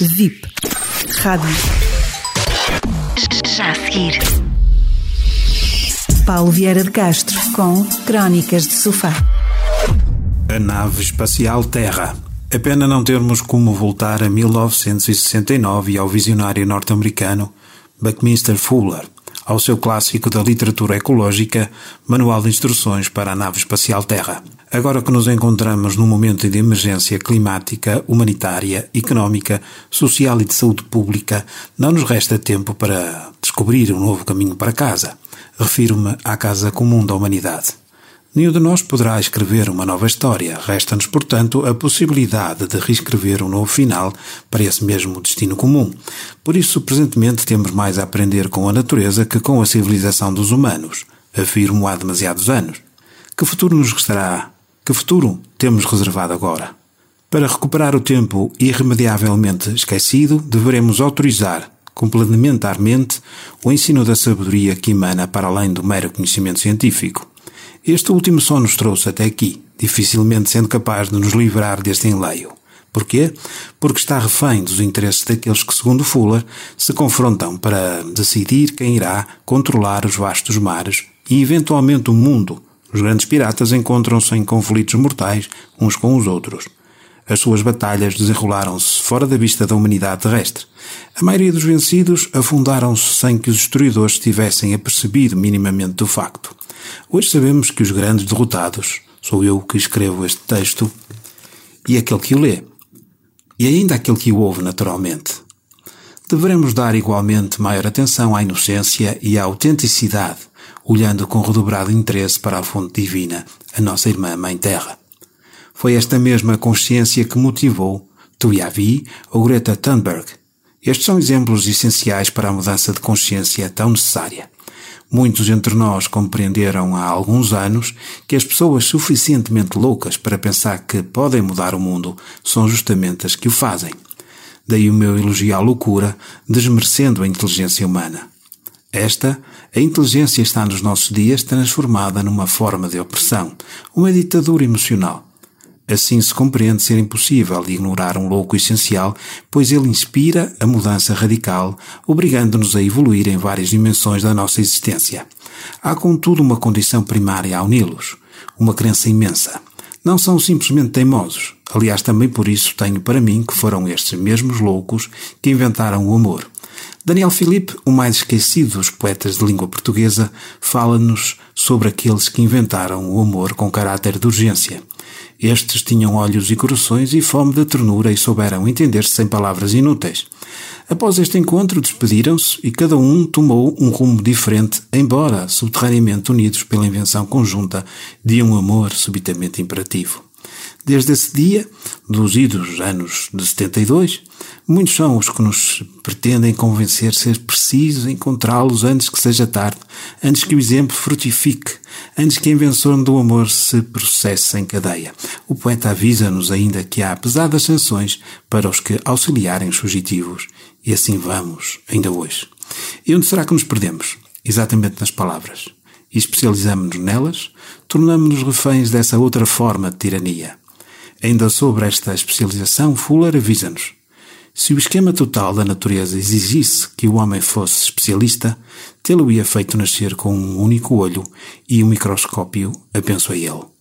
VIP. Rádio. Já a seguir. Paulo Vieira de Castro com Crónicas de Sofá. A nave espacial Terra. É pena não termos como voltar a 1969 e ao visionário norte-americano Buckminster Fuller, ao seu clássico da literatura ecológica, Manual de Instruções para a Nave Espacial Terra. Agora que nos encontramos num momento de emergência climática, humanitária, económica, social e de saúde pública, não nos resta tempo para descobrir um novo caminho para casa. Refiro-me à casa comum da humanidade. Nenhum de nós poderá escrever uma nova história. Resta-nos, portanto, a possibilidade de reescrever um novo final para esse mesmo destino comum. Por isso, presentemente, temos mais a aprender com a natureza que com a civilização dos humanos. Afirmo há demasiados anos. Que futuro nos restará? Que futuro temos reservado agora? Para recuperar o tempo irremediavelmente esquecido, deveremos autorizar, complementarmente, o ensino da sabedoria que emana para além do mero conhecimento científico. Este último só nos trouxe até aqui, dificilmente sendo capaz de nos livrar deste enleio. Porquê? Porque está refém dos interesses daqueles que, segundo Fuller, se confrontam para decidir quem irá controlar os vastos mares e, eventualmente, o mundo. Os grandes piratas encontram-se em conflitos mortais uns com os outros. As suas batalhas desenrolaram-se fora da vista da humanidade terrestre. A maioria dos vencidos afundaram-se sem que os historiadores tivessem apercebido minimamente do facto. Hoje sabemos que os grandes derrotados sou eu que escrevo este texto e aquele que o lê, e ainda aquele que o ouve naturalmente. Deveremos dar igualmente maior atenção à inocência e à autenticidade, olhando com redobrado interesse para a fonte divina, a nossa irmã Mãe Terra. Foi esta mesma consciência que motivou Tuyavi ou Greta Thunberg. Estes são exemplos essenciais para a mudança de consciência tão necessária. Muitos entre nós compreenderam há alguns anos que as pessoas suficientemente loucas para pensar que podem mudar o mundo são justamente as que o fazem. Daí o meu elogio à loucura, desmerecendo a inteligência humana. Esta, a inteligência está nos nossos dias transformada numa forma de opressão, uma ditadura emocional. Assim se compreende ser impossível ignorar um louco essencial, pois ele inspira a mudança radical, obrigando-nos a evoluir em várias dimensões da nossa existência. Há, contudo, uma condição primária a uni-los, uma crença imensa. Não são simplesmente teimosos. Aliás, também por isso tenho para mim que foram estes mesmos loucos que inventaram o amor. Daniel Filipe, o mais esquecido dos poetas de língua portuguesa, fala-nos sobre aqueles que inventaram o amor com caráter de urgência. Estes tinham olhos e corações e fome de ternura e souberam entender-se sem palavras inúteis. Após este encontro, despediram-se e cada um tomou um rumo diferente, embora subterraneamente unidos pela invenção conjunta de um amor subitamente imperativo. Desde esse dia, dos idos anos de 72, muitos são os que nos pretendem convencer ser preciso encontrá-los antes que seja tarde, antes que o exemplo frutifique, antes que a invenção do amor se processe em cadeia. O poeta avisa-nos ainda que há pesadas sanções para os que auxiliarem os fugitivos, e assim vamos, ainda hoje. E onde será que nos perdemos? Exatamente nas palavras. E especializamos-nos nelas, tornamos-nos reféns dessa outra forma de tirania. Ainda sobre esta especialização, Fuller avisa-nos. Se o esquema total da natureza exigisse que o homem fosse especialista, tê-lo-ia feito nascer com um único olho e um microscópio, a penso a ele.